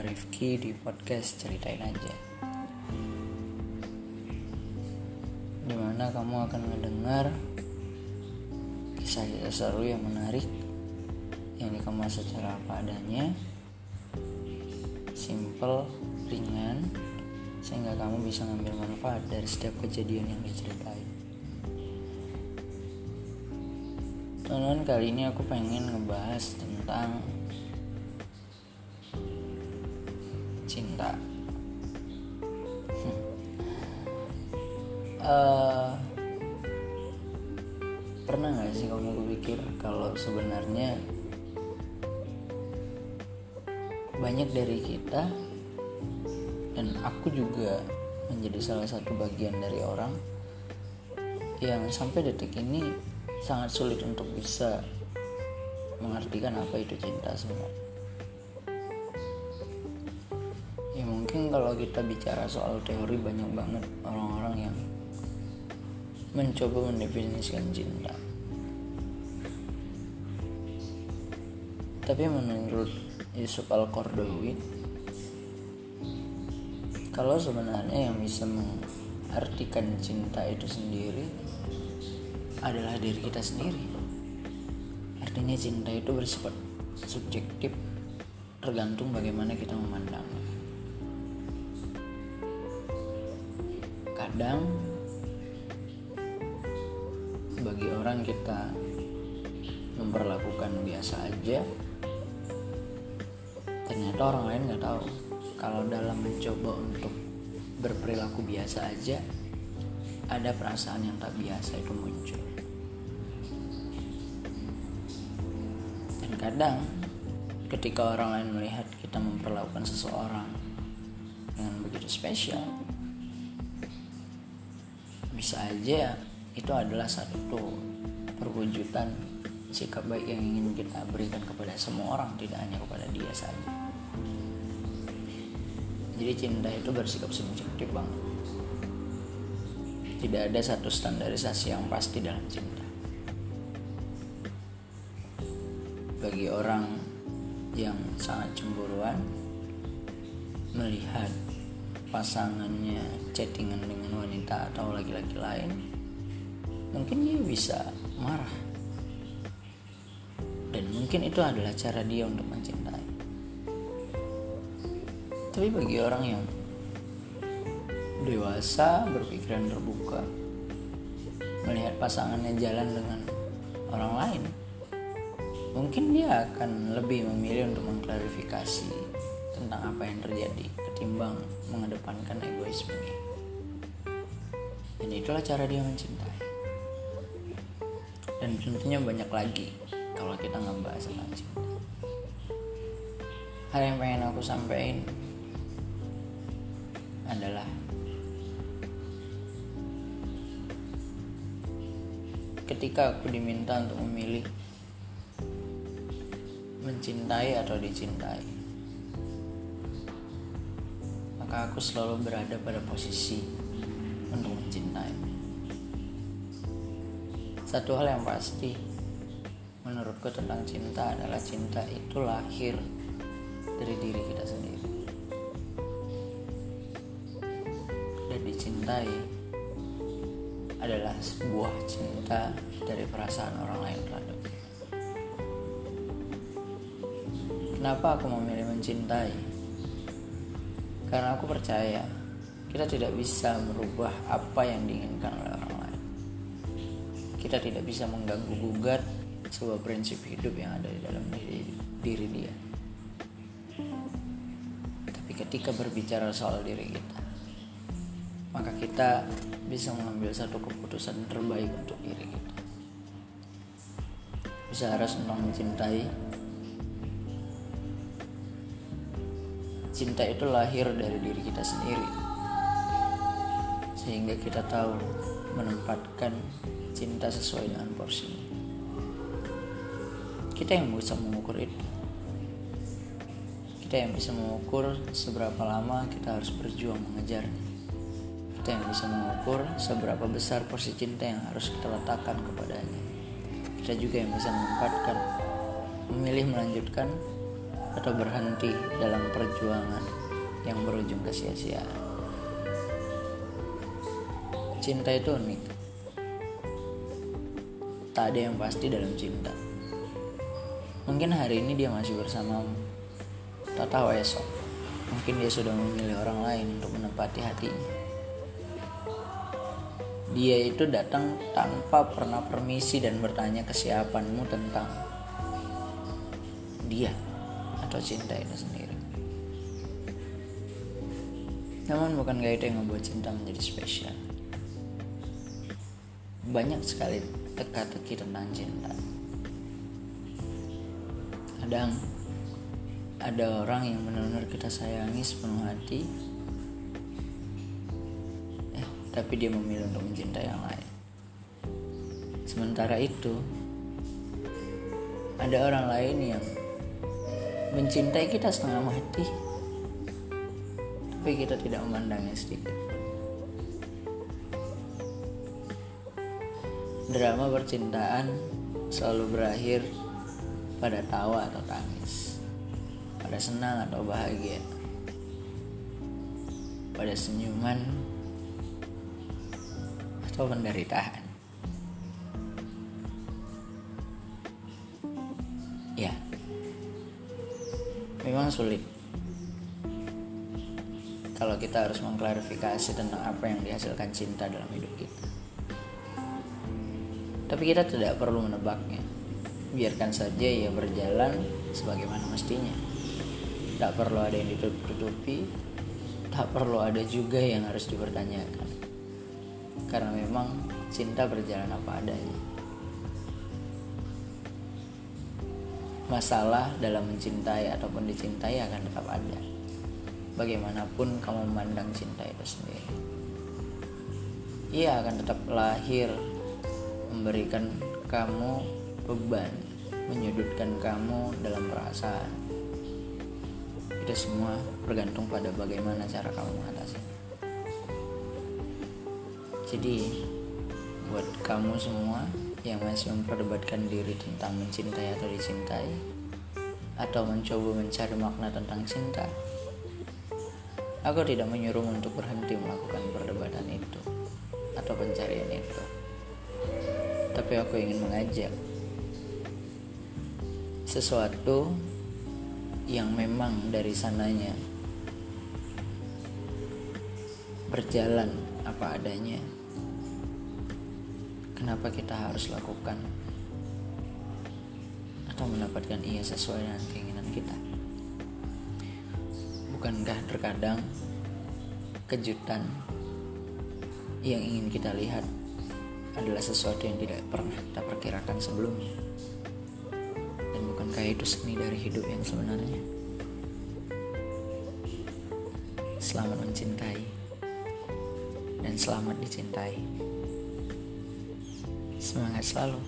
Rifki di podcast Ceritain Aja. Di mana kamu akan mendengar kisah-kisah seru yang menarik Yang dikemas secara apa adanya Simple, ringan Sehingga kamu bisa ngambil manfaat dari setiap kejadian yang diceritain. Teman-teman kali ini aku pengen ngebahas tentang cinta uh, pernah nggak sih kamu berpikir kalau sebenarnya banyak dari kita dan aku juga menjadi salah satu bagian dari orang yang sampai detik ini sangat sulit untuk bisa mengartikan apa itu cinta sebenarnya mungkin kalau kita bicara soal teori banyak banget orang-orang yang mencoba mendefinisikan cinta tapi menurut Yusuf Al-Qardawi kalau sebenarnya yang bisa mengartikan cinta itu sendiri adalah diri kita sendiri. Artinya cinta itu bersifat subjektif tergantung bagaimana kita memandangnya kadang bagi orang kita memperlakukan biasa aja ternyata orang lain nggak tahu. Kalau dalam mencoba untuk berperilaku biasa aja ada perasaan yang tak biasa itu muncul. Dan kadang ketika orang lain melihat kita memperlakukan seseorang dengan begitu spesial bisa aja itu adalah satu perwujudan sikap baik yang ingin kita berikan kepada semua orang tidak hanya kepada dia saja. Jadi cinta itu bersikap subjektif banget tidak ada satu standarisasi yang pasti dalam cinta. Bagi orang yang sangat cemburuan melihat pasangannya chattingan dengan wanita atau laki-laki lain mungkin dia bisa marah. Dan mungkin itu adalah cara dia untuk mencintai. Tapi bagi orang yang dewasa berpikiran terbuka melihat pasangannya jalan dengan orang lain mungkin dia akan lebih memilih untuk mengklarifikasi tentang apa yang terjadi ketimbang mengedepankan egoismenya. Dan itulah cara dia mencintai. Dan tentunya banyak lagi kalau kita ngebahas tentang cinta. Hal yang pengen aku sampaikan adalah ketika aku diminta untuk memilih mencintai atau dicintai maka aku selalu berada pada posisi untuk mencintai. Satu hal yang pasti menurutku tentang cinta adalah cinta itu lahir dari diri kita sendiri. Dan dicintai adalah sebuah cinta dari perasaan orang lain terhadap Kenapa aku memilih mencintai? Karena aku percaya kita tidak bisa merubah apa yang diinginkan oleh orang lain. Kita tidak bisa mengganggu gugat sebuah prinsip hidup yang ada di dalam diri, diri dia. Tapi ketika berbicara soal diri kita, maka kita bisa mengambil satu keputusan terbaik untuk diri kita. Bisa harus mencintai cinta itu lahir dari diri kita sendiri. Sehingga kita tahu menempatkan cinta sesuai dengan porsinya. Kita yang bisa mengukur itu. Kita yang bisa mengukur seberapa lama kita harus berjuang mengejarnya. Kita yang bisa mengukur seberapa besar porsi cinta yang harus kita letakkan kepadanya. Kita juga yang bisa menempatkan memilih melanjutkan atau berhenti dalam perjuangan yang berujung ke sia-sia. Cinta itu unik. Tak ada yang pasti dalam cinta. Mungkin hari ini dia masih bersamamu. Tak tahu esok. Mungkin dia sudah memilih orang lain untuk menempati hatinya. Dia itu datang tanpa pernah permisi dan bertanya kesiapanmu tentang dia atau cinta itu sendiri. Namun bukan gak itu yang membuat cinta menjadi spesial. Banyak sekali teka-teki tentang cinta. Kadang ada orang yang benar-benar kita sayangi sepenuh hati tapi dia memilih untuk mencintai yang lain. Sementara itu, ada orang lain yang mencintai kita setengah mati, tapi kita tidak memandangnya sedikit. Drama percintaan selalu berakhir pada tawa atau tangis, pada senang atau bahagia, pada senyuman atau penderitaan. Ya, memang sulit kalau kita harus mengklarifikasi tentang apa yang dihasilkan cinta dalam hidup kita. Tapi kita tidak perlu menebaknya. Biarkan saja ia berjalan sebagaimana mestinya. Tak perlu ada yang ditutupi, tak perlu ada juga yang harus dipertanyakan karena memang cinta berjalan apa adanya. Masalah dalam mencintai ataupun dicintai akan tetap ada. Bagaimanapun kamu memandang cinta itu sendiri. Ia akan tetap lahir memberikan kamu beban, menyudutkan kamu dalam perasaan. Itu semua bergantung pada bagaimana cara kamu mengatasinya. Jadi buat kamu semua yang masih memperdebatkan diri tentang mencintai atau dicintai. Atau mencoba mencari makna tentang cinta, aku tidak menyuruhmu untuk berhenti melakukan perdebatan itu atau pencarian itu. Tapi aku ingin mengajak sesuatu yang memang dari sananya berjalan apa adanya kenapa kita harus lakukan atau mendapatkan ia sesuai dengan keinginan kita? Bukankah terkadang kejutan yang ingin kita lihat adalah sesuatu yang tidak pernah kita perkirakan sebelumnya? Dan bukankah itu seni dari hidup yang sebenarnya? Selamat mencintai dan selamat dicintai. Semangat selalu.